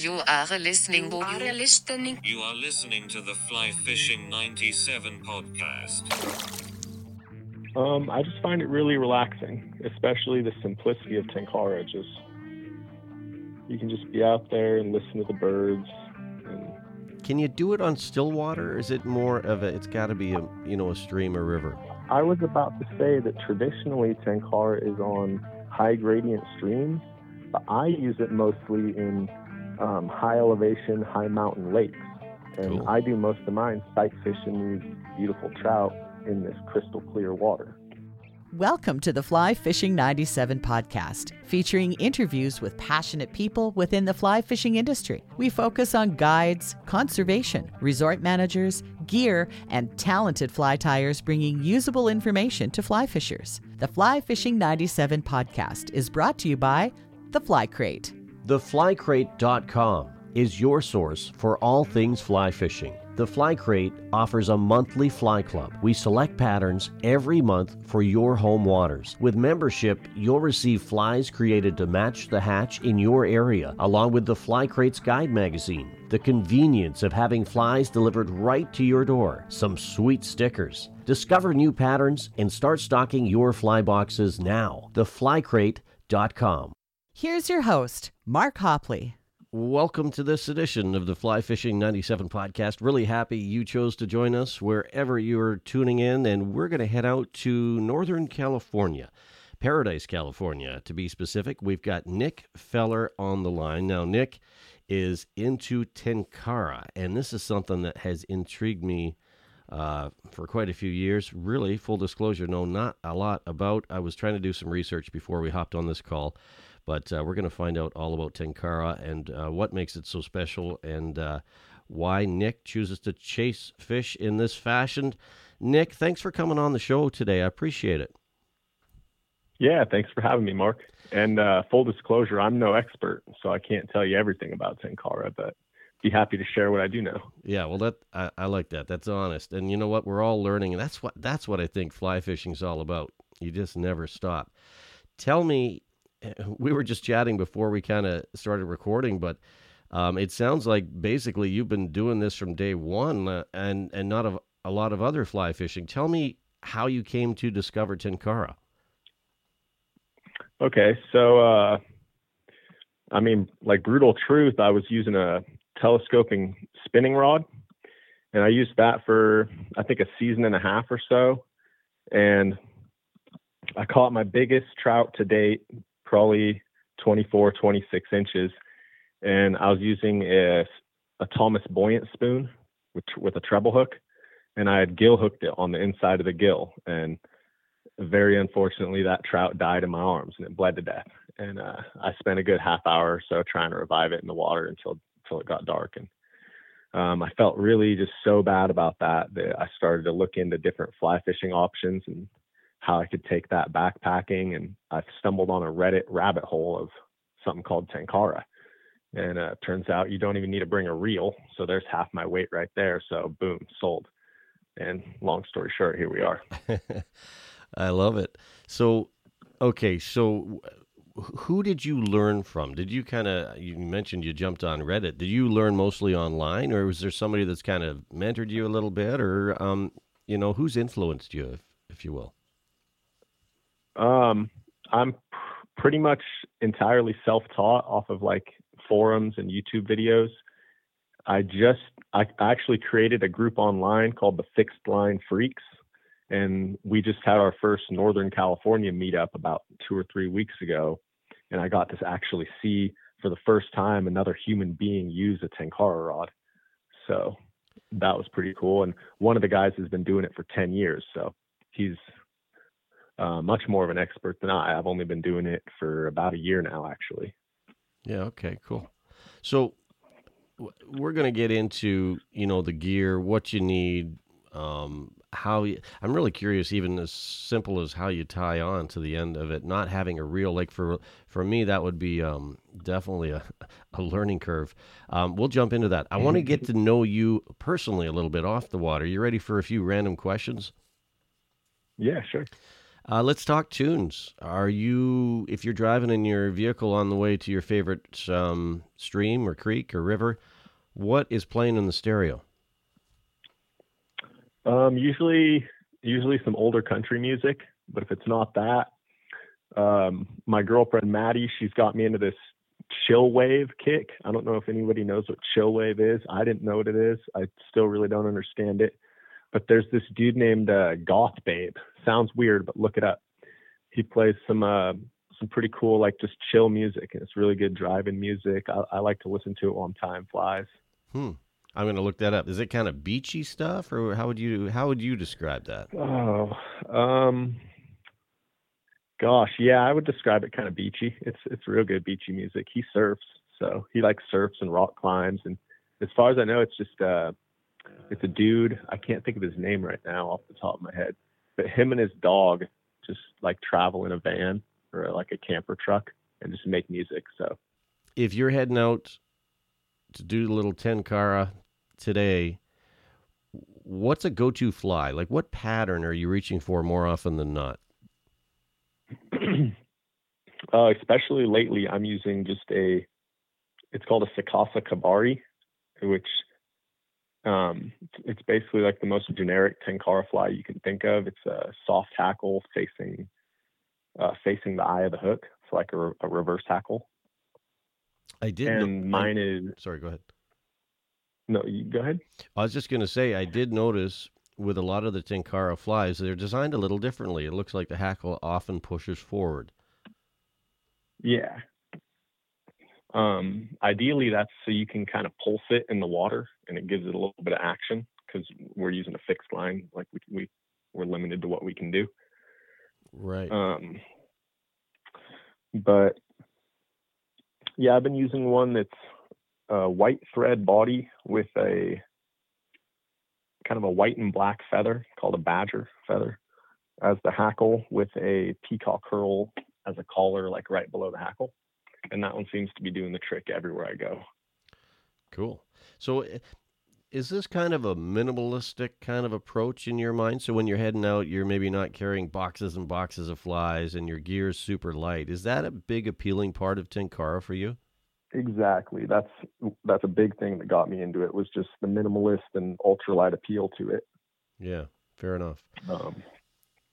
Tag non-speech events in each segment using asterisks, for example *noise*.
You are listening. You are listening. You are listening to the Fly Fishing 97 podcast. Um, I just find it really relaxing, especially the simplicity of Tenkara. Just you can just be out there and listen to the birds. And Can you do it on still water? Or is it more of a? It's got to be a you know a stream or river. I was about to say that traditionally Tenkara is on high gradient streams, but I use it mostly in um, high elevation, high mountain lakes. And Cool. I do most of mine sight fishing these beautiful trout in this crystal clear water. Welcome to the Fly Fishing 97 podcast, featuring interviews with passionate people within the fly fishing industry. We focus on guides, conservation, resort managers, gear, and talented fly tyers bringing usable information to fly fishers. The Fly Fishing 97 podcast is brought to you by The Fly Crate. TheFlyCrate.com is your source for all things fly fishing. The Fly Crate offers a monthly fly club. We select patterns every month for your home waters. With membership, you'll receive flies created to match the hatch in your area, along with the Fly Crate's guide magazine. The convenience of having flies delivered right to your door. Some sweet stickers. Discover new patterns and start stocking your fly boxes now. TheFlyCrate.com. Here's your host, Mark Hopley. Welcome to this edition of the Fly Fishing 97 podcast. Really happy you chose to join us wherever you're tuning in, and we're going to head out to Northern California, Paradise, California, to be specific. We've got Nick Feller on the line. Now, Nick is into Tenkara, and this is something that has intrigued me uh, for quite a few years. Really, full disclosure, no, not a lot about. I was trying to do some research before we hopped on this call, but uh, we're going to find out all about Tenkara and uh, what makes it so special and uh, why Nick chooses to chase fish in this fashion. Nick, thanks for coming on the show today. I appreciate it. Yeah, thanks for having me, Mark. And uh, full disclosure, I'm no expert, so I can't tell you everything about Tenkara, but be happy to share what I do know. Yeah, well, that I, I like that. That's honest, and you know what? We're all learning, and that's what that's what I think fly fishing's all about. You just never stop. Tell me, *laughs* we were just chatting before we kind of started recording, but um, it sounds like basically you've been doing this from day one, uh, and and not of a lot of other fly fishing. Tell me how you came to discover Tenkara. Okay, so uh, I mean, like brutal truth, I was using a telescoping spinning rod, and I used that for I think a season and a half or so, and I caught my biggest trout to date, probably 24, 26 inches, and I was using a, a Thomas buoyant spoon with with a treble hook, and I had gill hooked it on the inside of the gill, and very unfortunately that trout died in my arms and it bled to death. And uh, i spent a good half hour or so trying to revive it in the water until until it got dark. And um, i felt really just so bad about that that i started to look into different fly fishing options and how i could take that backpacking and i stumbled on a reddit rabbit hole of something called Tenkara. and uh, turns out you don't even need to bring a reel so there's half my weight right there so boom sold and long story short here we are *laughs* I love it. So, okay, so who did you learn from? Did you kind of you mentioned you jumped on Reddit? Did you learn mostly online, or was there somebody that's kind of mentored you a little bit, or um, you know, who's influenced you, if, if you will? Um, I'm pr- pretty much entirely self-taught off of like forums and YouTube videos. I just I actually created a group online called the Fixed Line Freaks, and we just had our first Northern California meetup about two or three weeks ago, and I got to actually see for the first time another human being use a Tenkara rod. So that was pretty cool. And one of the guys has been doing it for 10 years, so he's uh, much more of an expert than I. I've only been doing it for about a year now, actually. Yeah. Okay. Cool. So we're going to get into you know the gear, what you need, um, how you, I'm really curious, even as simple as how you tie on to the end of it, not having a reel. Like for for me, that would be um, definitely a, *laughs* a learning curve. Um, we'll jump into that. I want to get to know you personally a little bit off the water. You ready for a few random questions? Yeah, sure. Uh, let's talk tunes. Are you, if you're driving in your vehicle on the way to your favorite um, stream or creek or river, what is playing in the stereo? Um, usually, usually some older country music, but if it's not that, um, my girlfriend Maddie, she's got me into this chill wave kick. I don't know if anybody knows what chill wave is. I didn't know what it is. I still really don't understand it. But there's this dude named uh, Goth Babe. Sounds weird, but look it up. He plays some uh, some pretty cool, like just chill music, and it's really good driving music. I, I like to listen to it while time flies. Hmm. I'm going to look that up. Is it kind of beachy stuff, or how would you how would you describe that? Oh, um, gosh, yeah, I would describe it kind of beachy. It's it's real good beachy music. He surfs, so he like surfs and rock climbs, and as far as I know, it's just uh, it's a dude. I can't think of his name right now off the top of my head, but him and his dog just like travel in a van or like a camper truck and just make music. So if you're heading out to do the little Tenkara today, what's a go-to fly? Like what pattern are you reaching for more often than not? *clears throat* uh, especially lately, I'm using just a. It's called a Sakasa Kabari, which um, it's basically like the most generic tenkara fly you can think of. It's a soft hackle facing uh, facing the eye of the hook. It's like a, a reverse hackle. I did. And no, mine I, is sorry. Go ahead. No, you go ahead. I was just going to say I did notice with a lot of the tenkara flies they're designed a little differently. It looks like the hackle often pushes forward. Yeah. Um, ideally, that's so you can kind of pulse it in the water, and it gives it a little bit of action because we're using a fixed line, like we we we're limited to what we can do. Right. Um, but yeah, I've been using one that's a white thread body with a kind of a white and black feather called a badger feather as the hackle with a peacock herl as a collar, like right below the hackle. And that one seems to be doing the trick everywhere I go. Cool. So, eh, is this kind of a minimalistic kind of approach in your mind? So, when you're heading out, you're maybe not carrying boxes and boxes of flies and your gear is super light. Is that a big appealing part of Tenkara for you? Exactly. That's that's a big thing that got me into it was just the minimalist and ultralight appeal to it. Yeah, fair enough. Um,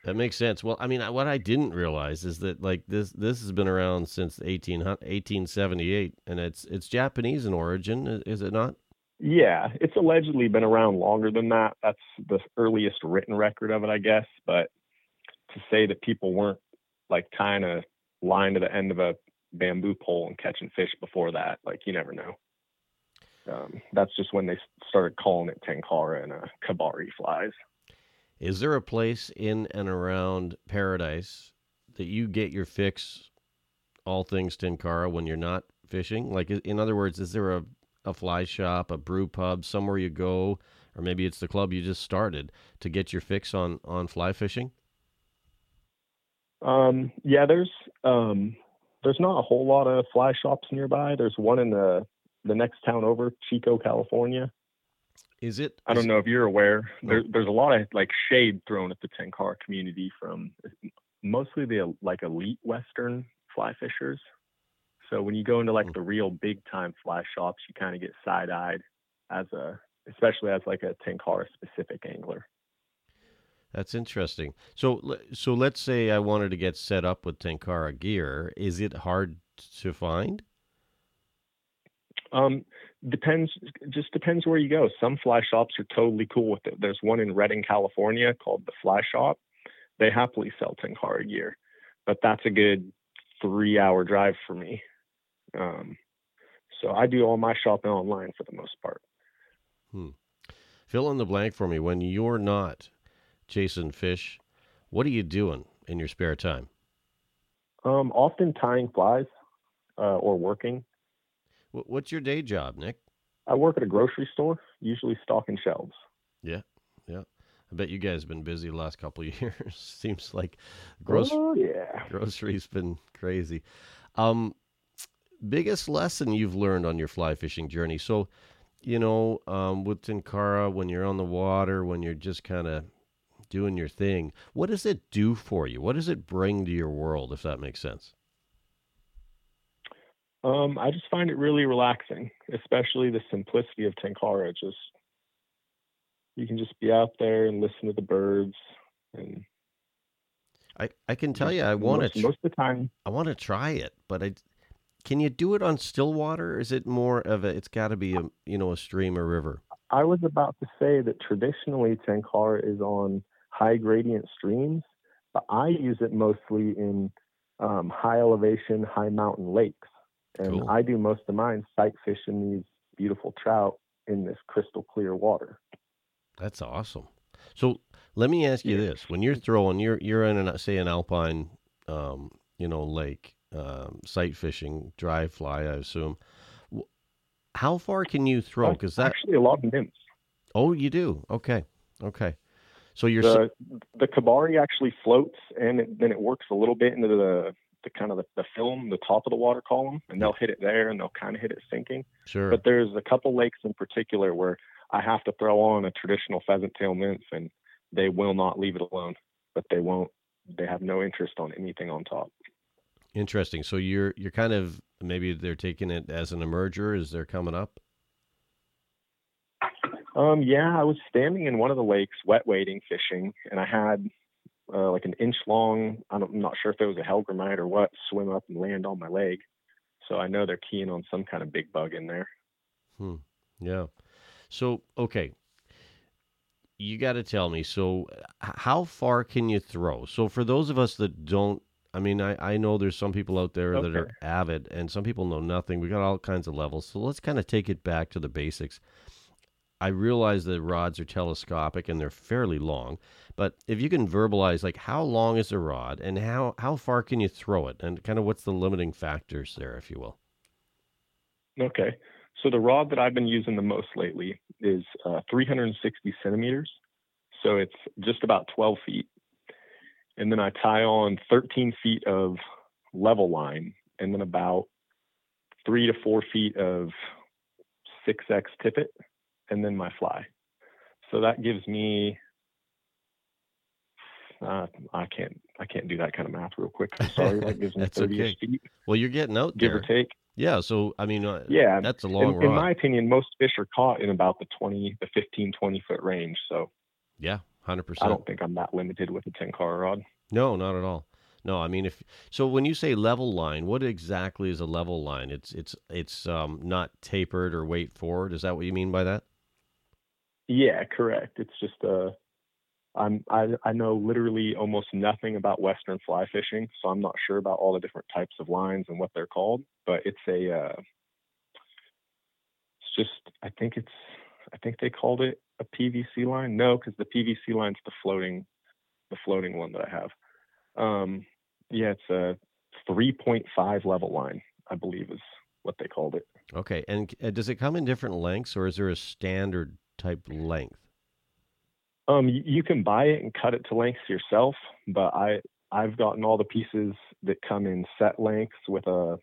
that makes sense. Well, I mean, what I didn't realize is that like this this has been around since 18, 1878 and it's it's Japanese in origin, is it not? Yeah, it's allegedly been around longer than that. That's the earliest written record of it, I guess, but to say that people weren't like tying a line to the end of a bamboo pole and catching fish before that. Like you never know. Um, that's just when they started calling it tenkara and uh, kabari flies. Is there a place in and around Paradise that you get your fix, all things tenkara, when you're not fishing? Like, in other words, is there a, a fly shop, a brew pub, somewhere you go, or maybe it's the club you just started to get your fix on on fly fishing? Um, yeah, there's um, there's not a whole lot of fly shops nearby. There's one in the the next town over, Chico, California. Is it? I don't is, know if you're aware. There, there's a lot of like shade thrown at the tenkara community from mostly the like elite Western fly fishers. So when you go into like hmm. the real big time fly shops, you kind of get side eyed as a, especially as like a tenkara specific angler. That's interesting. So, so let's say I wanted to get set up with Tenkara gear. Is it hard to find? Um, depends. Just depends where you go. Some fly shops are totally cool with it. There's one in Redding, California, called the Fly Shop. They happily sell Tenkara gear, but that's a good three-hour drive for me. Um, so I do all my shopping online for the most part. Hmm. Fill in the blank for me. When you're not chasing fish. What are you doing in your spare time? Um, often tying flies uh, or working. What's your day job, Nick? I work at a grocery store, usually stocking shelves. Yeah, yeah. I bet you guys have been busy the last couple of *laughs* years. Seems like grocery, oh, yeah. grocery's been crazy. Um, biggest lesson you've learned on your fly fishing journey? So, you know, um, with Tenkara, when you're on the water, when you're just kind of doing your thing. What does it do for you? What does it bring to your world, if that makes sense? Um, I just find it really relaxing, especially the simplicity of Tenkara. Just you can just be out there and listen to the birds and I, I can tell you, I want most, to. most of the time. I want to try it, but I can you do it on still water? Or is it more of a? It's got to be a you know a stream or river. I was about to say that traditionally Tenkara is on high gradient streams, but I use it mostly in um, high elevation, high mountain lakes, and Cool. I do most of mine sight fishing these beautiful trout in this crystal clear water. That's awesome. So let me ask you Yeah. this: When you're throwing, you're you're in an say an alpine, um, you know, lake, um, sight fishing, dry fly, I assume. How far can you throw? Because that actually a lot of nymphs. oh, you do. Okay, okay. So you're the the kabari actually floats and it, then it works a little bit into the the kind of the, the film, the top of the water column, and they'll hit it there and they'll kind of hit it sinking. sure. But there's a couple lakes in particular where I have to throw on a traditional pheasant tail nymph and they will not leave it alone. But they won't. They have no interest on anything on top. Interesting. So you're you're kind of maybe they're taking it as an emerger as they're coming up. Um, yeah, I was standing in one of the lakes, wet wading, fishing, and I had uh, like an inch long. I don't, I'm not sure if it was a hellgrammite or what. Swim up and land on my leg, so I know they're keying on some kind of big bug in there. Yeah. So okay, you got to tell me. So how far can you throw? So for those of us that don't, I mean, I I know there's some people out there that are avid, and some people know nothing. We got all kinds of levels. So let's kind of take it back to the basics. I realize the rods are telescopic and they're fairly long, but if you can verbalize like how long is the rod and how how far can you throw it, and kind of what's the limiting factors there, if you will. Okay. So the rod that I've been using the most lately is uh, 360 centimeters. So it's just about 12 feet. And then I tie on 13 feet of level line and then about three to four feet of 6X tippet and then my fly. So that gives me, uh, I can't, I can't do that kind of math real quick. I'm sorry. That gives *laughs* me That's 30 okay. feet, Well, you're getting out give there. or take. Yeah, so I mean, uh, Yeah. that's a long in, in my opinion, most fish are caught in about the 20, the 15, 20 foot range. So yeah, hundred percent. I don't think I'm that limited with a Tenkara rod. No, not at all. No, I mean, if so, when you say level line, what exactly is a level line? It's it's it's um not tapered or weight forward. Is that what you mean by that? Yeah, correct. It's just uh I'm I I know literally almost nothing about western fly fishing, so I'm not sure about all the different types of lines and what they're called, but it's a uh it's just I think it's I think they called it a PVC line. No, cuz the PVC line's the floating the floating one that I have. Um yeah, it's a 3.5 level line, I believe is what they called it. Okay, and uh, does it come in different lengths, or is there a standard type length? Um, you can buy it and cut it to lengths yourself, but I I've gotten all the pieces that come in set lengths with a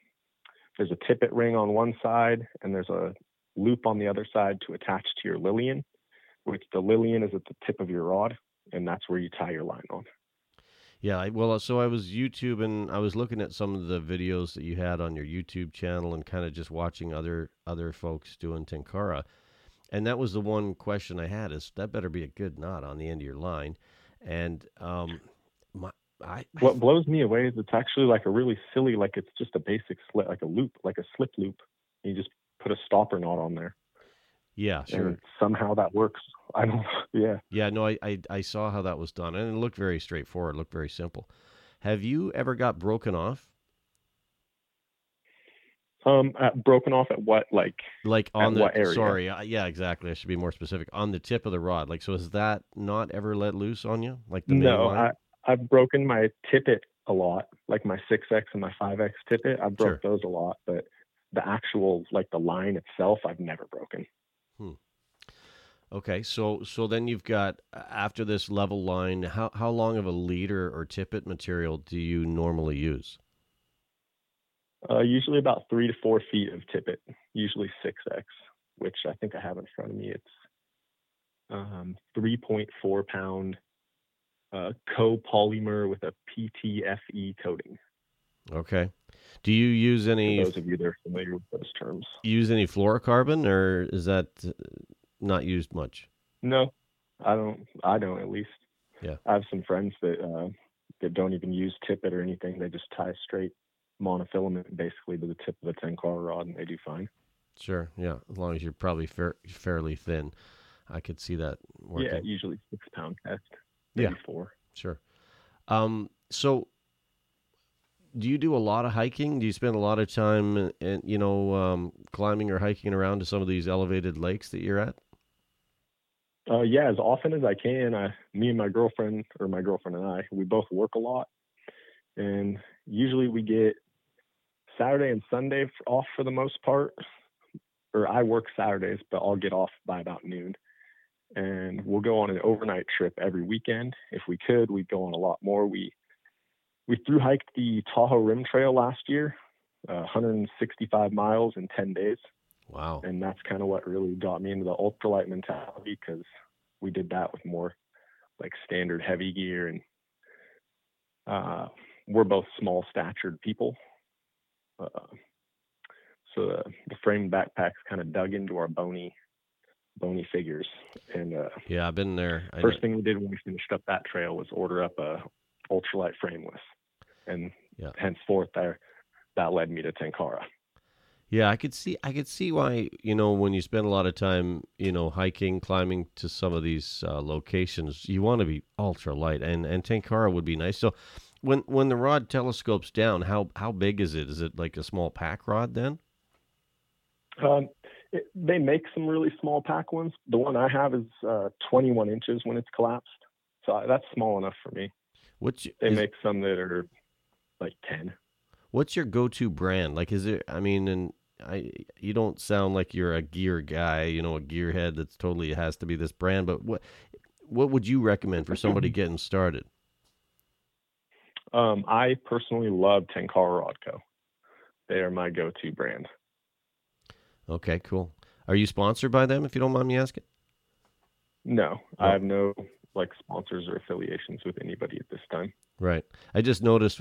there's a tippet ring on one side and there's a loop on the other side to attach to your Lillian, which the Lillian is at the tip of your rod, and that's where you tie your line on. Yeah, well, so I was YouTube and I was looking at some of the videos that you had on your YouTube channel, and kind of just watching other other folks doing tenkara. And that was the one question I had: is that better be a good knot on the end of your line? And um, my I, I What blows me away is it's actually like a really silly, like it's just a basic slip, like a loop, like a slip loop. You just put a stopper knot on there, yeah, sure. and somehow that works. I don't. *laughs* Yeah. Yeah, no, I, I I saw how that was done, and it looked very straightforward. It looked very simple. Have you ever got broken off, Um, at, broken off at what? Like, like on the? what area? Sorry, uh, yeah, exactly. I should be more specific. On the tip of the rod, like so. is that not ever let loose on you, like the no? I, I've broken my tippet a lot, like my 6X and my 5X tippet. I broke Sure. those a lot, but the actual, like the line itself, I've never broken. Hmm. Okay, so so then you've got after this level line. How how long of a leader or tippet material do you normally use? Uh, usually about three to four feet of tippet, usually 6X, which I think I have in front of me. It's um, 3.4 pound uh, copolymer with a PTFE coating. Okay. Do you use any For those of you that are familiar with those terms. use any fluorocarbon, or is that uh, not used much? No, I don't. I don't at least. Yeah. I have some friends that uh, that don't even use tippet or anything. They just tie straight monofilament basically to the tip of a tenkara rod, and they do fine. Sure. Yeah. As long as you're probably fair, fairly thin, I could see that working. Yeah, usually six pound test. Yeah. Four. Sure. Um, so, do you do a lot of hiking? Do you spend a lot of time, and you know, um, climbing or hiking around to some of these elevated lakes that you're at? Uh, yeah, as often as I can. I, me and my girlfriend, or my girlfriend and I, we both work a lot, and usually we get Saturday and Sunday off for the most part. Or I work Saturdays, but I'll get off by about noon, and we'll go on an overnight trip every weekend. If we could, we'd go on a lot more. We we through hiked the Tahoe Rim Trail last year, uh, 165 miles in 10 days Wow. and that's kind of what really got me into the ultralight mentality because we did that with more like standard heavy gear and uh, we're both small statured people so the, the frame backpacks kind of dug into our bony bony figures and uh, Yeah, I've been there. I first know- thing we did when we finished up that trail was order up a ultralight frameless and Yeah. henceforth there that led me to tenkara Yeah, I could see. I could see why. You know, when you spend a lot of time, you know, hiking, climbing to some of these uh, locations, you want to be ultra light, and and Tenkara would be nice. So, when when the rod telescopes down, how how big is it? Is it like a small pack rod then? Um, it, they make some really small pack ones. The one I have is uh, 21 inches when it's collapsed, so I- that's small enough for me. What's They is- make some that are like 10. what's your go to brand? Like, is it? I mean, and I you don't sound like you're a gear guy. You know, a gearhead that's totally has to be this brand. But what what would you recommend for somebody *clears throat* getting started? Um, I personally love Tenkara Rod Co. They are my go-to brand. Okay, cool. Are you sponsored by them? If you don't mind me asking. No, Oh. I have no like sponsors or affiliations with anybody at this time. Right. I just noticed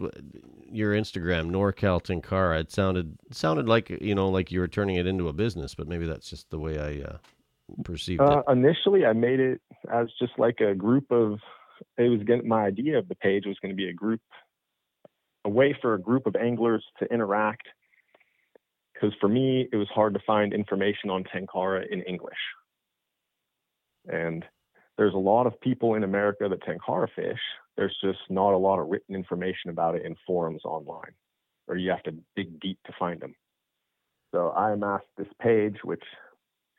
your Instagram, NorCal Tenkara. It sounded sounded like you know like you were turning it into a business, but maybe that's just the way I uh, perceived Uh, it. initially, I made it as just like a group of. It was going my idea of the page was going to be a group, a way for a group of anglers to interact. Because for me, it was hard to find information on Tenkara in English, and there's a lot of people in America that Tenkara fish. There's just not a lot of written information about it in forums online, or you have to dig deep to find them. So I amassed this page, which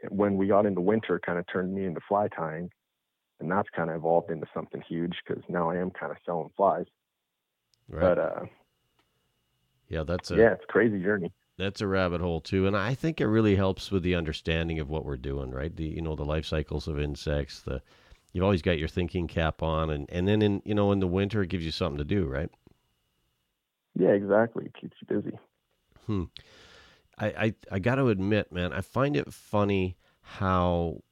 when we got into winter kind of turned me into fly tying and that's kind of evolved into something huge because now i am kind of selling flies Right. but uh yeah, that's a yeah it's a crazy journey that's a rabbit hole too, and I think it really helps with the understanding of what we're doing. Right. The you know the life cycles of insects. The you've always got your thinking cap on, and and then in you know in the winter it gives you something to do. Right. yeah exactly it keeps you busy Hmm. I, I, I got to admit, man, I find it funny how,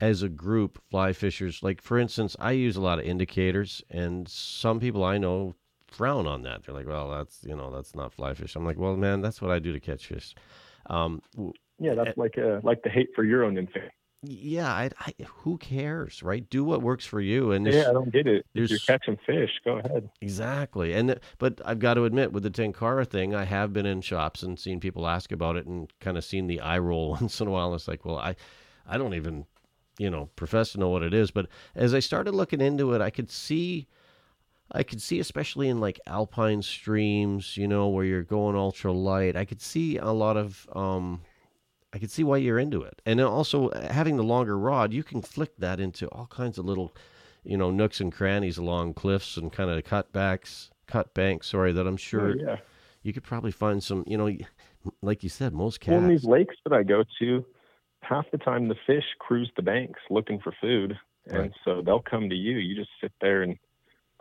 as a group, fly fishers, like for instance, I use a lot of indicators, and some people I know frown on that. They're like, well, that's, you know, that's not fly fish. I'm like, well, man, that's what I do to catch fish. Um, yeah that's like uh like the hate for euro nymph yeah, I, I, who cares, right? Do what works for you. And yeah i don't get it if you're catching fish go ahead Exactly. And but I've got to admit with the Tenkara thing, I have been in shops and seen people ask about it and kind of seen the eye roll *laughs* once in a while. It's like, well, I I don't even, you know, profess to know what it is, but as I started looking into it, I could see I could see especially in like alpine streams, you know, where you're going ultra light. I could see a lot of um I could see why you're into it. And then also having the longer rod, you can flick that into all kinds of little you know, nooks and crannies along cliffs and kind of cutbacks, cut banks, sorry, that I'm sure Oh, yeah you could probably find some, you know, like you said, most well in these lakes that i go to half the time the fish cruise the banks looking for food and Right. so they'll come to you you just sit there and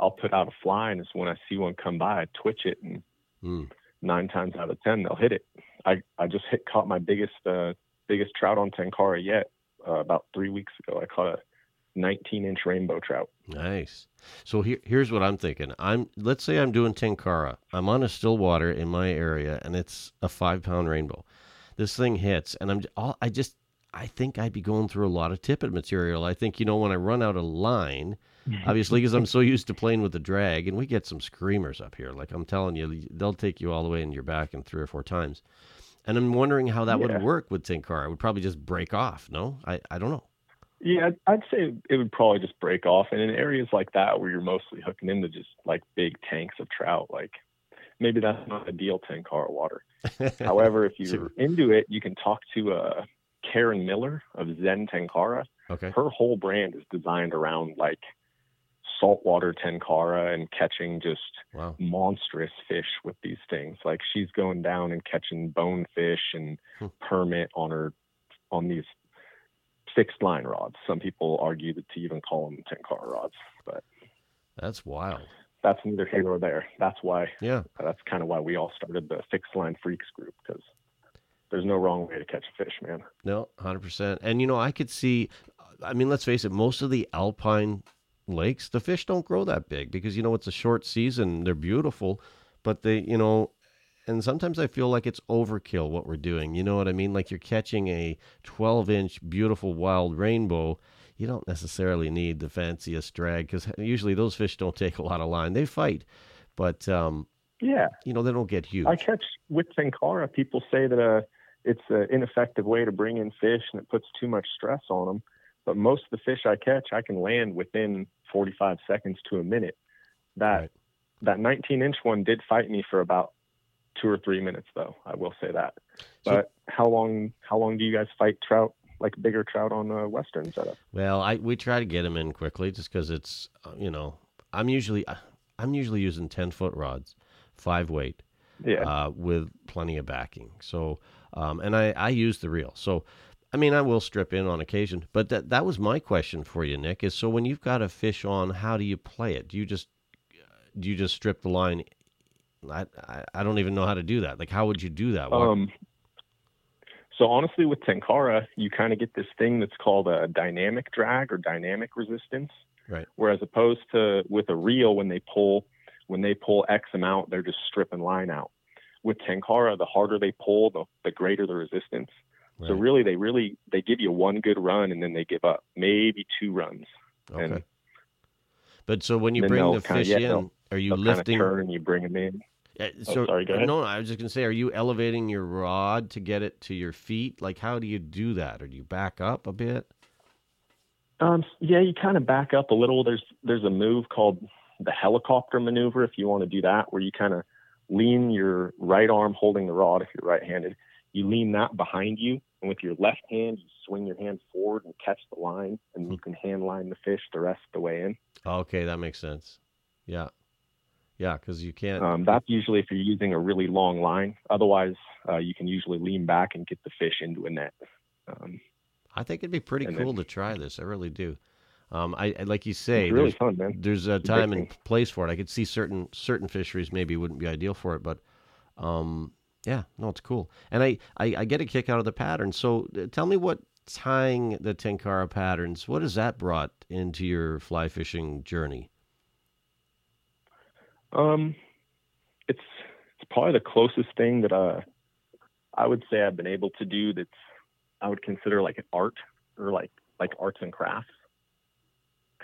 i'll put out a fly and it's when i see one come by i twitch it and Hmm. nine times out of ten they'll hit it. I I just hit caught my biggest uh, biggest trout on Tenkara yet uh, about three weeks ago. I caught a 19 inch rainbow trout. Nice. So here, here's what I'm thinking. I'm let's say I'm doing tenkara. I'm on a still water in my area, and it's a five pound rainbow. This thing hits, and I'm all I just I think I'd be going through a lot of tippet material. I think you know when I run out of line, *laughs* obviously because I'm so used to playing with the drag, and we get some screamers up here. Like I'm telling you, they'll take you all the way in your back in three or four times. And I'm wondering how that Yeah. would work with tenkara. It would probably just break off. No, I I don't know. Yeah, I'd- say it would probably just break off. And in areas like that where you're mostly hooking into just like big tanks of trout, like maybe that's not ideal tenkara water. *laughs* However, if you're into it, you can talk to uh, Karen Miller of Zen Tenkara. okay. Her whole brand is designed around like saltwater tenkara and catching just Wow. monstrous fish with these things. Like she's going down and catching bonefish and Hmm. permit on her on these fixed line rods. Some people argue that to even call them tenkara rods, but That's wild. that's neither here nor there. That's why Yeah. that's kind of why we all started the fixed line freaks group because there's no wrong way to catch a fish, man. No, hundred percent. And you know, I could see. I mean, let's face it. Most of the alpine lakes, the fish don't grow that big because you know it's a short season. They're beautiful, but they, you know, and sometimes I feel like it's overkill what we're doing. You know what I mean? Like you're catching a 12 inch beautiful wild rainbow. You don't necessarily need the fanciest drag because usually those fish don't take a lot of line. They fight, but um, Yeah, you know they don't get huge. I catch with tenkara. People say that uh, it's an ineffective way to bring in fish and it puts too much stress on them. But most of the fish I catch, I can land within 45 seconds to a minute. That Right. that 19 inch one did fight me for about two or three minutes, though. I will say that. So- But how long how long do you guys fight trout like bigger trout on uh, Western setup? Well, I we try to get them in quickly just because it's uh, you know I'm usually I'm usually using ten foot rods, five weight, Yeah. uh, with plenty of backing. So um, and I I use the reel. So I mean I will strip in on occasion, but that that was my question for you, Nick. Is so when you've got a fish on, how do you play it? Do you just do you just strip the line? I, I I don't even know how to do that. Like how would you do that? Um, so honestly, with Tenkara, you kind of get this thing that's called a dynamic drag or dynamic resistance. Right. Whereas opposed to with a reel, when they pull, when they pull X amount, they're just stripping line out. With Tenkara, the harder they pull, the, the greater the resistance. So really, they really they give you one good run and then they give up, maybe two runs. okay. and But so when you bring the fish yeah, in, are you They'll kind of lifting? turn and you bring them in. Uh, Oh, so, sorry, go ahead. No, I was just gonna say, are you elevating your rod to get it to your feet? Like, how do you do that? Or do you back up a bit? Um, yeah, you kind of back up a little. There's there's a move called the helicopter maneuver if you want to do that, where you kind of lean your right arm holding the rod if you're right-handed. You lean that behind you, and with your left hand, you swing your hand forward and catch the line, and you can hand line the fish the rest of the way in. Okay, that makes sense. Yeah, yeah, because you can't. Um, that's usually if you're using a really long line. Otherwise, uh, you can usually lean back and get the fish into a net. Um, I think it'd be pretty cool then- to try this. I really do. Um, I I- like you say, really there's fun, man. there's a time and place for it. I could see certain certain fisheries maybe wouldn't be ideal for it, but um, yeah, no, it's cool. And I, I I get a kick out of the pattern. So uh, tell me what tying the tenkara patterns. What has that brought into your fly fishing journey? Um, it's it's probably the closest thing that uh I would say I've been able to do that's I would consider like an art or like like arts and crafts.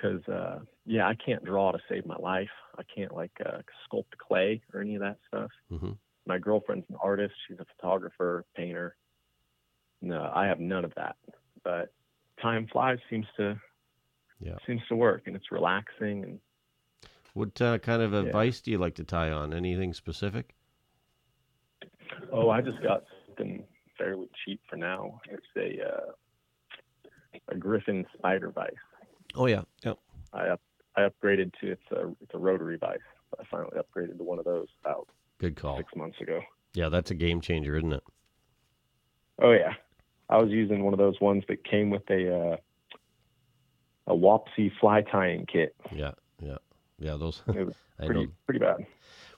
Cause uh yeah, I can't draw to save my life. I can't like uh, sculpt clay or any of that stuff. hmm My girlfriend's an artist. She's a photographer, painter. No, I have none of that. But time flies seems to Yeah. seems to work and it's relaxing and What uh, kind of Yeah. advice do you like to tie on? Anything specific? Oh, I just got something fairly cheap for now. It's a uh, a Griffin spider vise. Oh yeah, yeah. I up, I upgraded to it's a it's a rotary vise. I finally upgraded to one of those about Good call. six months ago. Yeah, that's a game changer, isn't it? Oh yeah, I was using one of those ones that came with a uh, a Wapsi fly tying kit. Yeah, yeah, yeah. Those It was *laughs* I pretty know. pretty bad.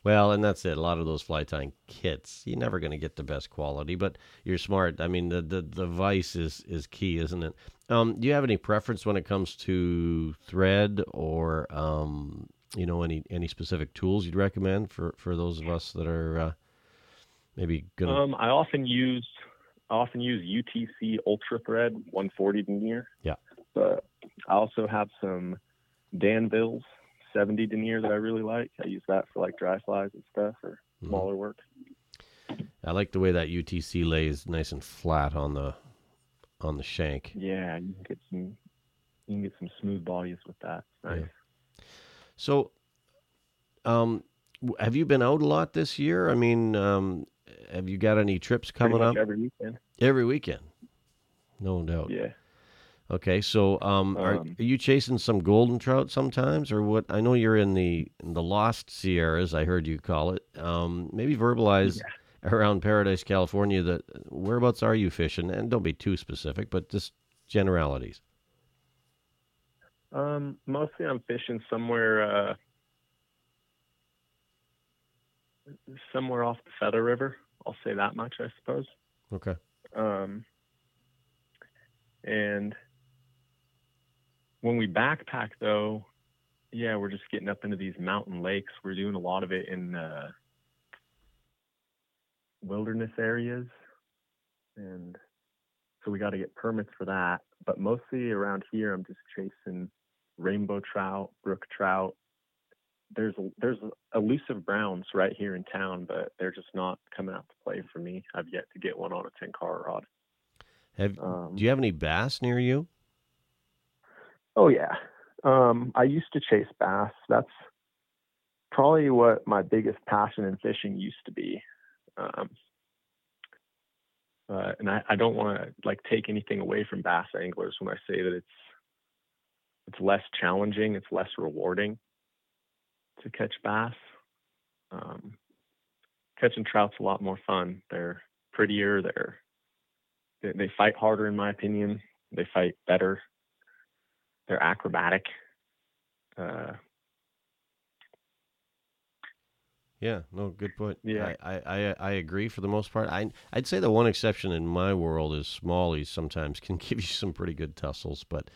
Well, and that's it. A lot of those fly tying kits, you're never going to get the best quality, but you're smart. I mean, the the, the vice is is key, isn't it? Um, do you have any preference when it comes to thread or um, you know any any specific tools you'd recommend for for those of us that are uh, maybe gonna? Um, I often use I often use UTC Ultra Thread 140 denier. Yeah. But I also have some Danville's 70 denier that I really like. I use that for like dry flies and stuff or Mhm. smaller work. I like the way that UTC lays nice and flat on the on the shank. Yeah, you can get some you can get some smooth bodies with that. It's nice. Yeah. So, um, have you been out a lot this year? I mean, um, have you got any trips coming up every weekend. every weekend? No doubt. Yeah. Okay, so um, are, Um, are you chasing some golden trout sometimes, or what? I know you're in the in the Lost Sierras. I heard you call it. Um, maybe verbalize around Paradise, California. That whereabouts are you fishing? And don't be too specific, but just generalities. Um, mostly I'm fishing somewhere uh somewhere off the Feather River. I'll say that much, I suppose. Okay. Um, and when we backpack, though, yeah, we're just getting up into these mountain lakes. We're doing a lot of it in uh, wilderness areas, and so we got to get permits for that. But mostly around here, I'm just chasing rainbow trout, brook trout. There's there's elusive browns right here in town, but they're just not coming out to play for me. I've yet to get one on a tenkara rod. Have Um, do you have any bass near you? Oh yeah. Um, I used to chase bass. That's probably what my biggest passion in fishing used to be. Um, uh, and I, I don't want to like take anything away from bass anglers when I say that it's it's less challenging, it's less rewarding to catch bass. Um, catching trout's a lot more fun. They're prettier. They're they, they fight harder, in my opinion. They fight better they're acrobatic. Uh, Yeah, no, good point. Yeah. I, I, I, I agree for the most part. I I'd say the one exception in my world is smallies. Sometimes *laughs* can give you some pretty good tussles, but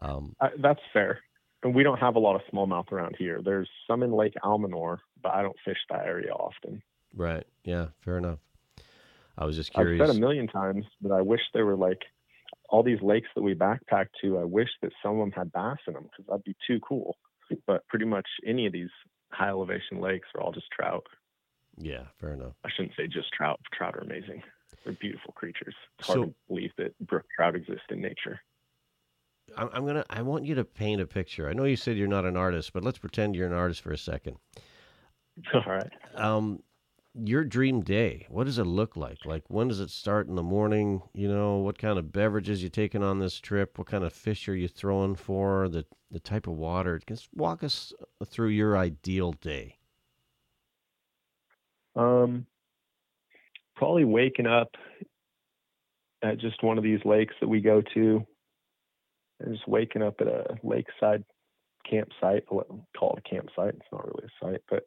um, I, that's fair. And we don't have a lot of smallmouth around here. There's some in Lake Almanor, but I don't fish that area often. right, yeah, fair enough. I was just curious. I've said a million times that I wish there were like all these lakes that we backpack to. I wish that some of them had bass in them because that'd be too cool. But pretty much any of these high elevation lakes are all just trout. yeah, fair enough. I shouldn't say just trout. Trout are amazing. They're beautiful creatures. It's hard So- to believe that brook trout exist in nature. I'm, I'm gonna. I want you to paint a picture. I know you said you're not an artist, but let's pretend you're an artist for a second. *laughs* All right. Um, your dream day. What does it look like? Like when does it start in the morning? You know, what kind of beverages you taking on this trip? What kind of fish are you throwing for? The the type of water. Just walk us through your ideal day. Um, probably waking up at just one of these lakes that we go to, and just waking up at a lakeside campsite. Call it a campsite; it's not really a site, but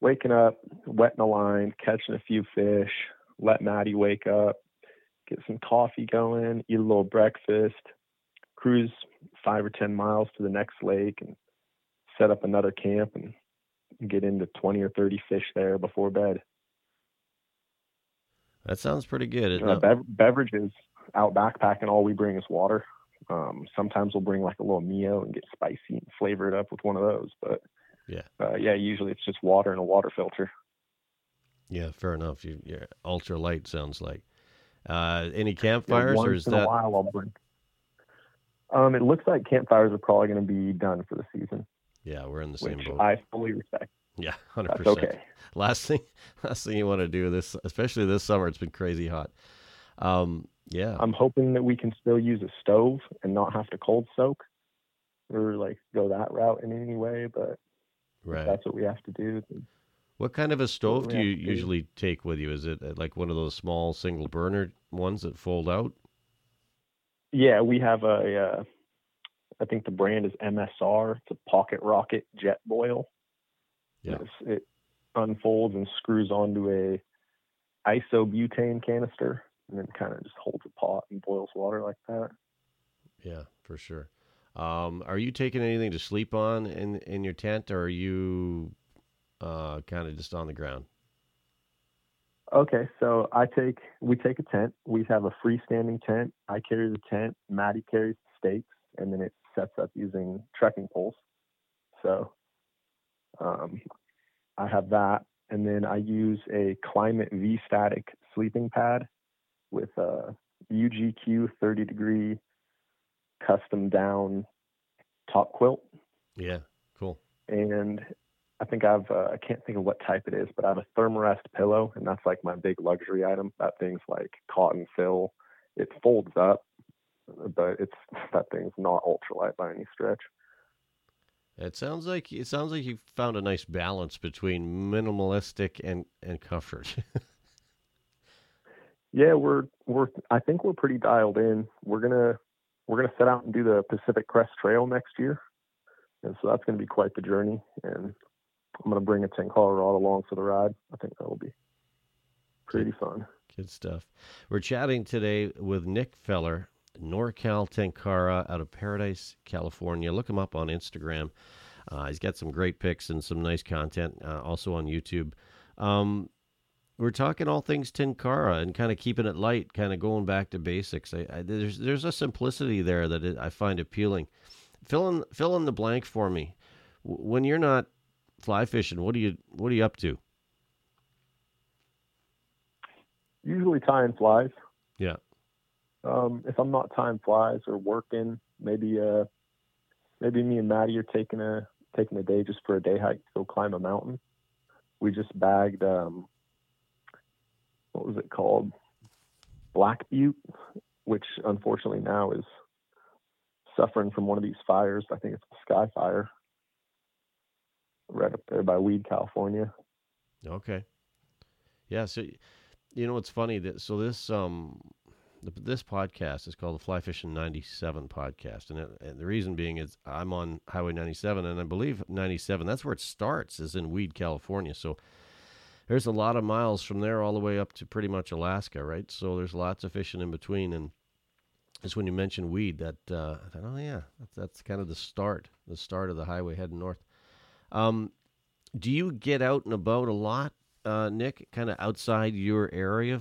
waking up, wetting a line, catching a few fish, let Maddie wake up, get some coffee going, eat a little breakfast, cruise five or ten miles to the next lake, and set up another camp and get into 20 or 30 fish there before bed. That sounds pretty good. Uh, bev- beverages out backpacking, all we bring is water. Um, sometimes we'll bring like a little Mio and get spicy and flavor it up with one of those. But Yeah. uh, yeah, usually it's just water and a water filter. yeah, fair enough. You, you're ultra light. Sounds like. Uh, any Yeah, campfires, or is that while I'll bring. Um, it looks like campfires are probably going to be done for the season, Yeah, we're in the same which boat. I fully respect. yeah, hundred percent. okay. Last thing, *laughs* last thing you want to do this, especially this summer. It's been crazy hot. Um, yeah, I'm hoping that we can still use a stove and not have to cold soak or like go that route in any way. But right. that's what we have to do. What kind of a stove do you to do. usually take with you? Is it uh, like one of those small single burner ones that fold out? Yeah, we have a. Uh, I think the brand is MSR. It's a pocket rocket jet boil. Yeah. It's, it unfolds and screws onto a isobutane canister and then kind of just holds a pot and boils water like that. Yeah, for sure. Um, are you taking anything to sleep on in in your tent, or are you uh, kind of just on the ground? Okay, so I take we take a tent. We have a freestanding tent. I carry the tent. Maddie carries the stakes, and then it sets up using trekking poles. So um, I have that, and then I use a Klymit V static sleeping pad with a UGQ 30 degree custom down top quilt. Yeah, cool. And I think I've uh, I can't think of what type it is, but I have a Thermarest pillow, and that's like my big luxury item. That thing's like cotton fill. It folds up, but it's *laughs* that thing's not ultralight by any stretch. It sounds like it sounds like you found a nice balance between minimalistic and and comfort. *laughs* yeah, we're we're I think we're pretty dialed in. We're gonna we're gonna set out and do the Pacific Crest Trail next year, and so that's gonna be quite the journey. And I'm gonna bring a Tenkara rod along for the ride. I think that will be pretty fun. Good stuff. We're chatting today with Nick Feller, NorCal Tenkara out of Paradise, California. Look him up on Instagram. Uh, he's got some great pics and some nice content, uh, also on YouTube. Um, we're talking all things Tenkara and kind of keeping it light, kind of going back to basics. I, I, there's there's a simplicity there that it, I find appealing. Fill in fill in the blank for me. When you're not fly fishing, what do you what are you up to? Usually tying flies. Yeah. Um, if I'm not tying flies or working, maybe uh, maybe me and Maddie are taking a taking a day just for a day hike to go climb a mountain. We just bagged um, what was it called? Black Butte, which unfortunately now is suffering from one of these fires. I think it's a sky fire right up there by Weed, California. Okay. Yeah. So, you know, it's funny that so this um this podcast is called the Fly Fishing 97 podcast. And, it, and, the reason being is I'm on Highway 97, and I believe 97, that's where it starts, is in Weed, California. So there's a lot of miles from there all the way up to pretty much Alaska, right? So there's lots of fishing in between. And just when you mentioned weed, that uh, I thought, oh yeah, that's, that's kind of the start, the start of the highway heading north. Um, do you get out and about a lot, uh, Nick? Kind of outside your area,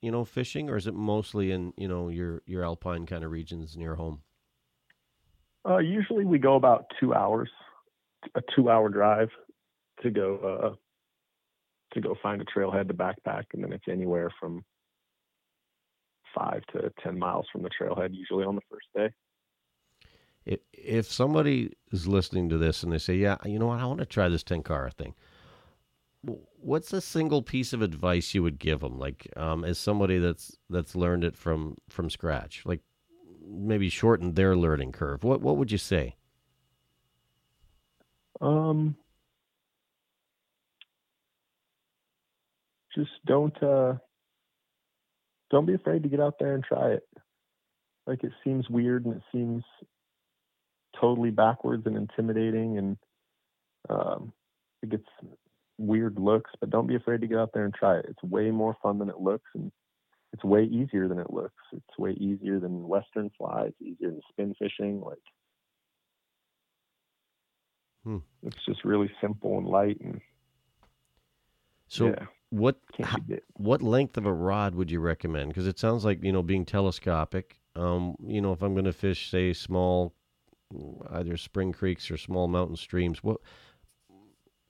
you know, fishing, or is it mostly in you know your your alpine kind of regions near home? Uh, usually we go about two hours, a two-hour drive to go uh, to go find a trailhead to backpack, and then it's anywhere from five to ten miles from the trailhead, usually on the first day. If somebody is listening to this and they say, "Yeah, you know what, I want to try this Tenkara thing," what's a single piece of advice you would give them, like um, as somebody that's that's learned it from from scratch, like maybe shorten their learning curve? What what would you say? Um, just don't uh, don't be afraid to get out there and try it. Like it seems weird and it seems totally backwards and intimidating, and um, it gets weird looks. But don't be afraid to get out there and try it. It's way more fun than it looks, and it's way easier than it looks. It's way easier than Western flies, easier than spin fishing. Like hmm. it's just really simple and light and so yeah. What what length of a rod would you recommend? Because it sounds like you know being telescopic. Um, you know, if I'm going to fish, say, small, either spring creeks or small mountain streams, what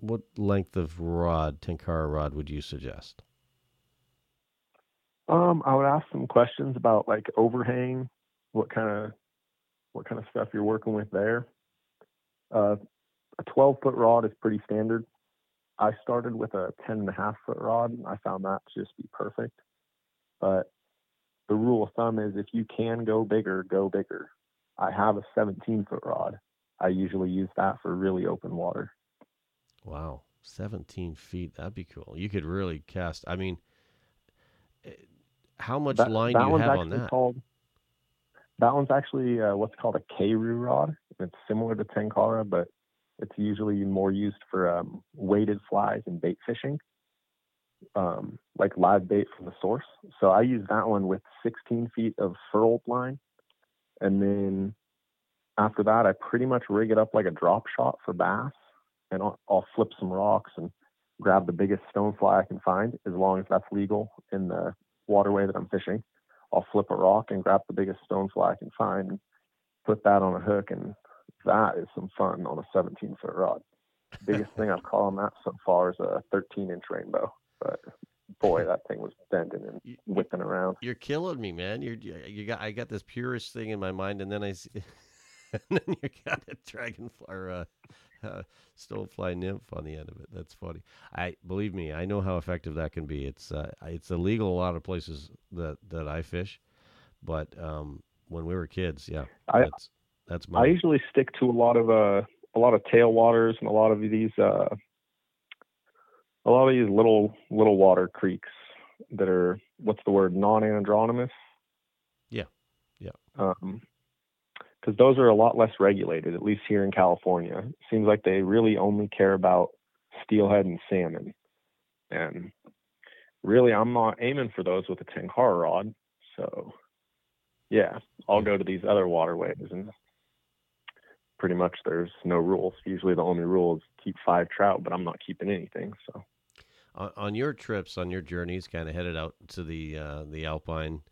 what length of rod, Tenkara rod, would you suggest? Um, I would ask some questions about like overhang, what kind of what kind of stuff you're working with there. Uh, a 12 foot rod is pretty standard. I started with a 10 and a half foot rod. I found that to just be perfect. But the rule of thumb is if you can go bigger, go bigger. I have a 17 foot rod. I usually use that for really open water. Wow. 17 feet. That'd be cool. You could really cast. I mean, eh, how much that, line that do you have on that? Called, that one's actually uh, what's called a Keiryu rod. It's similar to Tenkara, but It's usually more used for um, weighted flies and bait fishing, um, like live bait from the source. So I use that one with 16 feet of furled line. And then after that, I pretty much rig it up like a drop shot for bass. And I'll, I'll flip some rocks and grab the biggest stonefly I can find, as long as that's legal in the waterway that I'm fishing. I'll flip a rock and grab the biggest stonefly I can find, and put that on a hook, and that is some fun on a 17 foot rod. *laughs* Biggest thing I've caught on that so far is a 13 inch rainbow, but boy, that thing was bending and whipping around. You're killing me, man. You're you got I got this purest thing in my mind, and then I see, *laughs* and then you got a dragonfly or a, a stonefly nymph on the end of it. That's funny. I believe me, I know how effective that can be. It's uh, it's illegal a lot of places that that I fish, but um, when we were kids, yeah, I- that's my I usually stick to a lot of uh, a lot of tailwaters and a lot of these uh, a lot of these little little water creeks that are what's the word non-anadromous. Yeah. Yeah. Um, because those are a lot less regulated, at least here in California. It seems like they really only care about steelhead and salmon, and really, I'm not aiming for those with a tenkara rod. So, yeah, I'll go to these other waterways and pretty much there's no rules. Usually the only rule is keep five trout, but I'm not keeping anything. So on, on your trips, on your journeys, kind of headed out to the uh, the alpine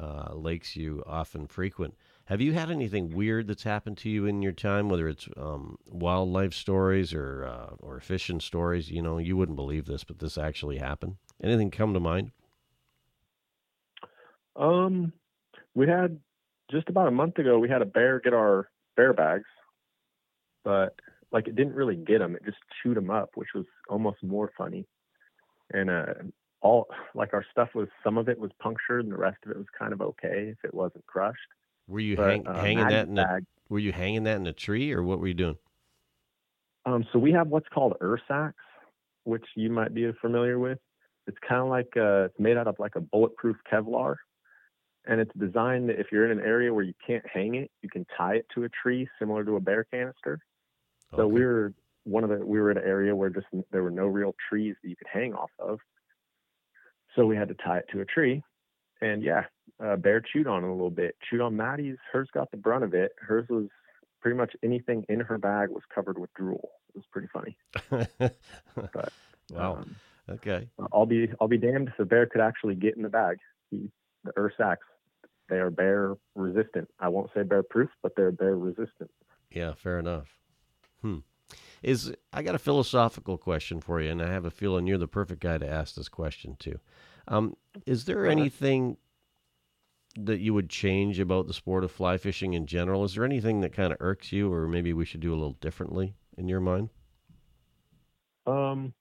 uh, lakes you often frequent. Have you had anything weird that's happened to you in your time, whether it's um, wildlife stories or uh, or fishing stories? You know, you wouldn't believe this, but this actually happened. Anything come to mind? um we had just about a month ago we had a bear get our bear bags, but like it didn't really get them. It just chewed them up, which was almost more funny. And uh all like our stuff was some of it was punctured and the rest of it was kind of okay if it wasn't crushed. Were you But, hang, uh, hanging that in a, bag, Were you hanging that in a tree, or what were you doing? Um, so we have what's called Ursacks, which you might be familiar with. It's kind of like uh, it's made out of like a bulletproof Kevlar, and it's designed that if you're in an area where you can't hang it, you can tie it to a tree, similar to a bear canister. So Okay. we were one of the we were in an area where just there were no real trees that you could hang off of. So we had to tie it to a tree, and yeah, uh, bear chewed on it a little bit. Chewed on Maddie's. Hers got the brunt of it. Hers was pretty much anything in her bag was covered with drool. It was pretty funny. *laughs* But wow. um, Okay. I'll be I'll be damned if the bear could actually get in the bag. He, the Ursacks, they are bear resistant. I won't say bear proof, but they're bear resistant. Yeah, fair enough. Hmm. Is I got a philosophical question for you, and I have a feeling you're the perfect guy to ask this question to. Um, is there anything that you would change about the sport of fly fishing in general? Is there anything that kind of irks you, or maybe we should do a little differently in your mind? Um,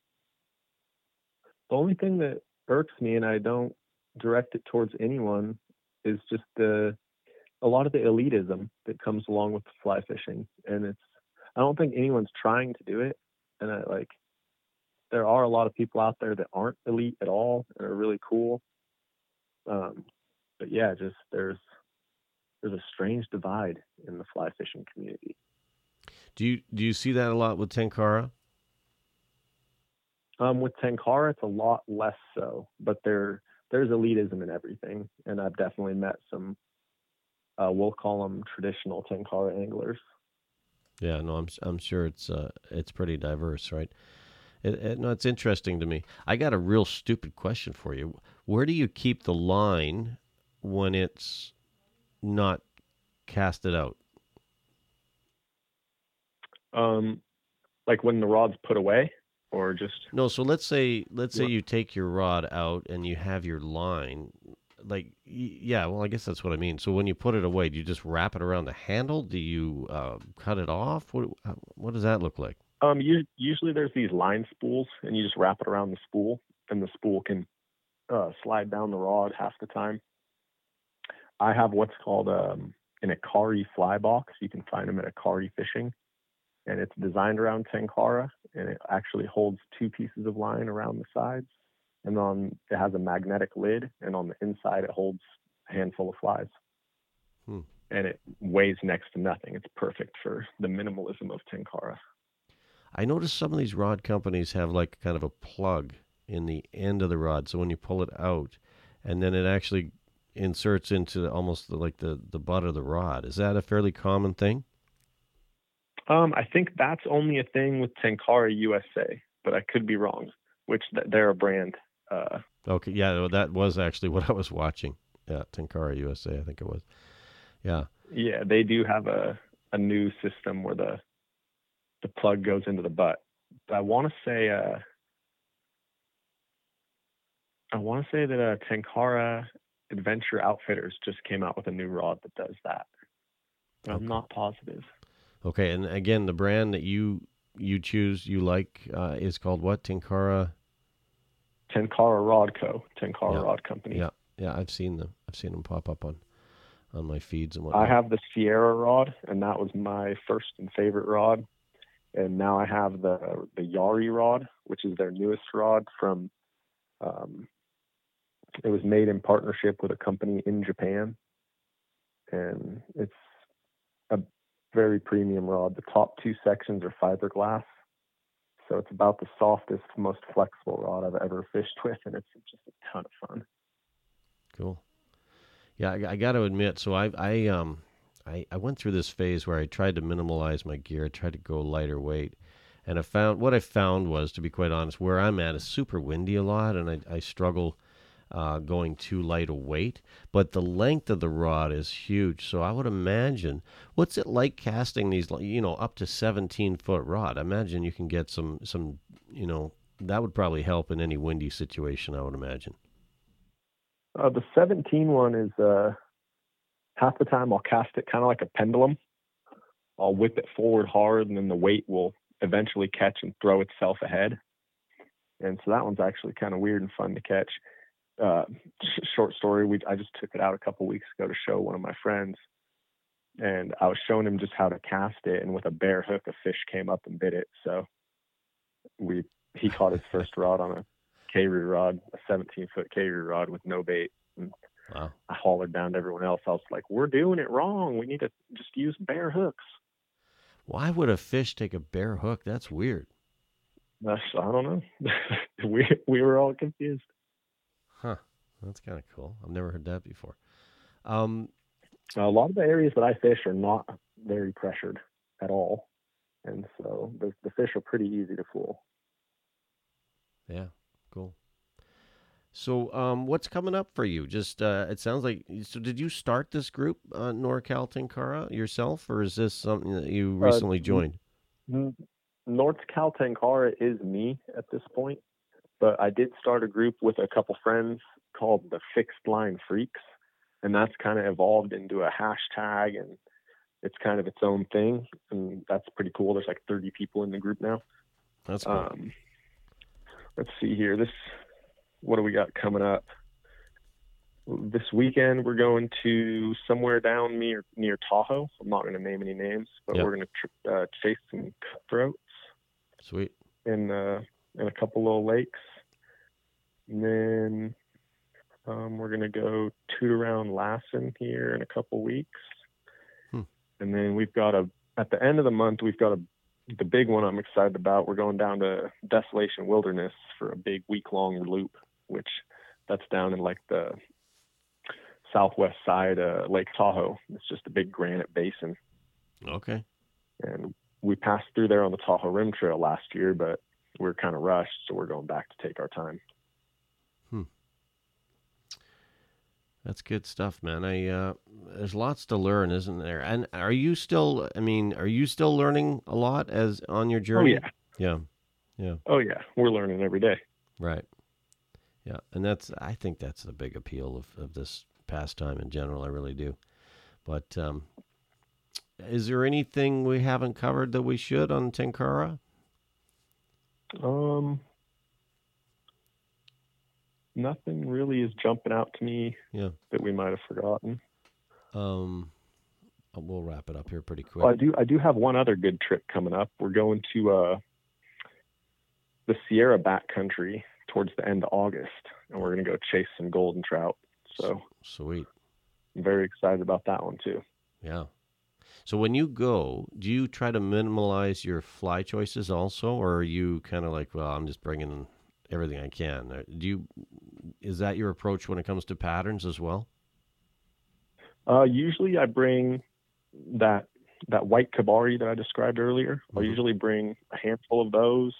the only thing that irks me, and I don't direct it towards anyone, is just the a lot of the elitism that comes along with fly fishing, and it's I don't think anyone's trying to do it, and I like there are a lot of people out there that aren't elite at all and are really cool. Um, but yeah, just there's there's a strange divide in the fly fishing community. Do you do you see that a lot with Tenkara? Um, with Tenkara, it's a lot less so, but there there's elitism in everything, and I've definitely met some. Uh, we'll call them traditional Tenkara anglers. Yeah, no, I'm I'm sure it's uh, it's pretty diverse, right? It, it, no, it's interesting to me. I got a real stupid question for you. Where do you keep the line when it's not casted out? Um, like when the rod's put away, or just No, so let's say let's say What? you take your rod out and you have your line. Like, yeah, well, I guess that's what I mean. So when you put it away, do you just wrap it around the handle? Do you uh, cut it off? What uh, what does that look like? um, u- usually there's these line spools, and you just wrap it around the spool, and the spool can uh, slide down the rod half the time. I have what's called um, an Akari fly box. You can find them at Akari Fishing, and it's designed around Tenkara, and it actually holds two pieces of line around the sides, and on it has a magnetic lid, and on the inside it holds a handful of flies. Hmm. And it weighs next to nothing. It's perfect for the minimalism of Tenkara. I noticed some of these rod companies have like kind of a plug in the end of the rod, so when you pull it out, and then it actually inserts into almost like the the butt of the rod. Is that a fairly common thing? Um, I think that's only a thing with Tenkara USA, but I could be wrong. Which th- they're a brand. Uh, Okay, yeah, that was actually *laughs* what I was watching. Yeah, Tenkara USA, I think it was. Yeah. yeah, they do have a a new system where the the plug goes into the butt. But I want to say uh, I want to say that uh, Tenkara Adventure Outfitters just came out with a new rod that does that. But I'm not positive. Okay, and again, the brand that you you choose you like uh, is called what? Tenkara. Tenkara Rod Co. Tenkara Yeah. Rod Company. Yeah, yeah, I've seen them. I've seen them pop up on on my feeds and whatnot. I have the Sierra rod, and that was my first and favorite rod. And now I have the the Yari rod, which is their newest rod from. Um, it was made in partnership with a company in Japan, and it's a very premium rod. The top two sections are fiberglass, so it's about the softest, most flexible rod I've ever fished with, and it's just a ton of fun. Cool. Yeah, I, I got to admit. So I, I, um, I, I went through this phase where I tried to minimalize my gear. I tried to go lighter weight, and I found what I found was, to be quite honest, where I'm at is super windy a lot, and I, I struggle uh, going too light a weight. But the length of the rod is huge, so I would imagine. What's it like casting these, you know, up to 17 foot rod? I imagine you can get some, some, you know, that would probably help in any windy situation. I would imagine. Uh, the 17 one is uh, half the time I'll cast it kind of like a pendulum. I'll whip it forward hard, and then the weight will eventually catch and throw itself ahead. And so that one's actually kind of weird and fun to catch. Uh, sh- short story: we I just took it out a couple weeks ago to show one of my friends, and I was showing him just how to cast it. And with a bare hook, a fish came up and bit it. So we he caught his first *laughs* rod on a Keiryu rod, a 17 foot Keiryu rod with no bait. Wow. I hollered down to everyone else. I was like, "We're doing it wrong. We need to just use bare hooks." Why would a fish take a bare hook? That's weird. That's, I don't know. *laughs* we we were all confused. Huh. That's kind of cool. I've never heard that before. Um, A lot of the areas that I fish are not very pressured at all, and so the the fish are pretty easy to fool. yeah, cool. So, um, what's coming up for you? Just, uh, it sounds like. So, did you start this group, uh, NorCal Tenkara, yourself, or is this something that you Uh, recently n- joined? N- North Cal Tenkara is me at this point, but I did start a group with a couple friends called the Fixed Line Freaks, and that's kind of evolved into a hashtag, and it's kind of its own thing, and that's pretty cool. There's like 30 people in the group now. That's cool. Um, let's see here. This, what do we got coming up? This weekend we're going to somewhere down near near Tahoe. I'm not going to name any names, but Yep. we're going to tr- uh, chase some cutthroats Sweet. in uh, in a couple little lakes, and then um, we're going to go toot around Lassen here in a couple weeks, Hmm. and then we've got a at the end of the month we've got a the big one I'm excited about. We're going down to Desolation Wilderness for a big week long loop, which that's down in like the southwest side of Lake Tahoe. It's just a big granite basin Okay. and we passed through there on the Tahoe Rim Trail last year, but we are kind of rushed, so we're going back to take our time. That's good stuff, man. I uh, there's lots to learn, isn't there? And are you still? I mean, are you still learning a lot as on your journey? Oh yeah, yeah, Yeah. oh yeah, we're learning every day. right. Yeah, and that's I think that's the big appeal of, of this pastime in general. I really do. But um, is there anything we haven't covered that we should on Tenkara? Um, nothing really is jumping out to me Yeah. that we might have forgotten. Um, we'll wrap it up here pretty quick. Well, I do. I do have one other good trip coming up. We're going to uh, the Sierra backcountry towards the end of August, and we're going to go chase some golden trout. So Sweet. I'm very excited about that one too. Yeah. So when you go, do you try to minimize your fly choices also, or are you kind of like, well, I'm just bringing everything I can? Uh, Do you is that your approach when it comes to patterns as well? Uh, usually I bring that that white kebari that I described earlier. I'll Mhm. usually bring a handful of those.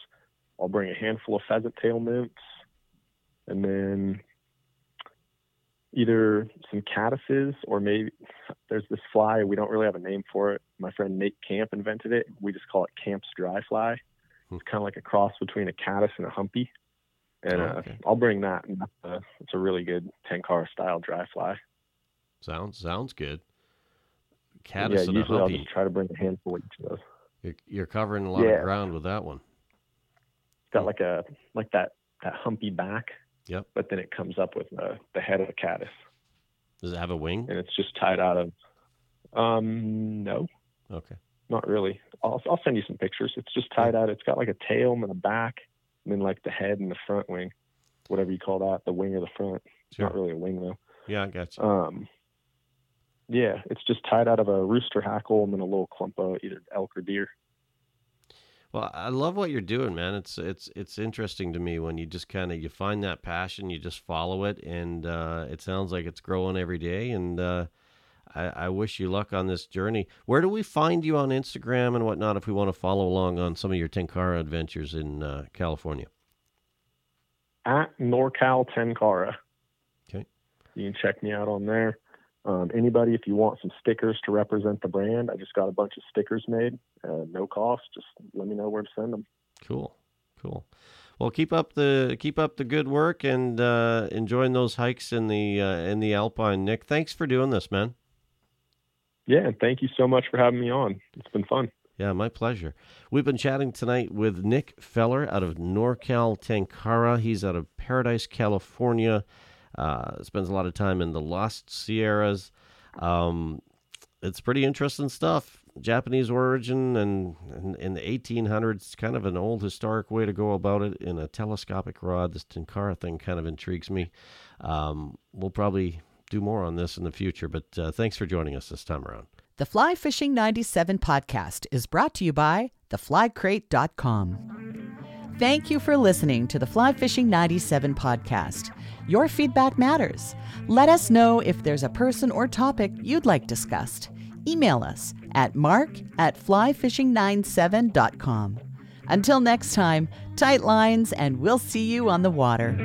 I'll bring a handful of pheasant tail nymphs, and then either some caddises or maybe there's this fly we don't really have a name for it. My friend Nate Camp invented it. We just call it Camp's dry fly. Hmm. It's kind of like a cross between a caddis and a humpy. And Oh, uh. I'll bring that. And that's a, it's a really good tenkara style dry fly. Sounds sounds good. yeah, Caddis and usually I'll just try to bring a handful each of those. You're, you're covering a lot Yeah. of ground with that one. It's got like a like that that humpy back. Yep. But then it comes up with uh, the head of a caddis, Does it have a wing? and it's just tied out of. Um, no, Okay. not really. I'll I'll send you some pictures. It's just tied out. It's got like a tail and a back, and then like the head and the front wing, whatever you call that, the wing or the front. It's not really a wing though. Yeah, I got you. Um, yeah, it's just tied out of a rooster hackle and then a little clump of either elk or deer. Well, I love what you're doing, man. It's it's it's interesting to me when you just kind of you find that passion, you just follow it, and uh, it sounds like it's growing every day. And uh, I, I wish you luck on this journey. Where do we find you on Instagram and whatnot if we want to follow along on some of your Tenkara adventures in uh, California? At NorCal Tenkara. Okay. You can check me out on there. Um, anybody, if you want some stickers to represent the brand, I just got a bunch of stickers made, uh, no cost. Just let me know where to send them. Cool, cool. Well, keep up the keep up the good work and uh, enjoying those hikes in the uh, in the Alpine. Nick, thanks for doing this, man. Yeah, and thank you so much for having me on. It's been fun. Yeah, my pleasure. We've been chatting tonight with Nick Feller out of NorCal Tenkara. He's out of Paradise, California. Uh, spends a lot of time in the Lost Sierras. Um, it's pretty interesting stuff. Japanese origin and, in the 1800s, kind of an old historic way to go about it in a telescopic rod. This Tenkara thing kind of intrigues me. Um, we'll probably do more on this in the future, but uh, thanks for joining us this time around. The Fly Fishing 97 podcast is brought to you by theflycrate.com. Thank you for listening to the Fly Fishing 97 podcast. Your feedback matters. Let us know if there's a person or topic you'd like discussed. Email us at mark at flyfishing97.com. Until next time, tight lines, and we'll see you on the water.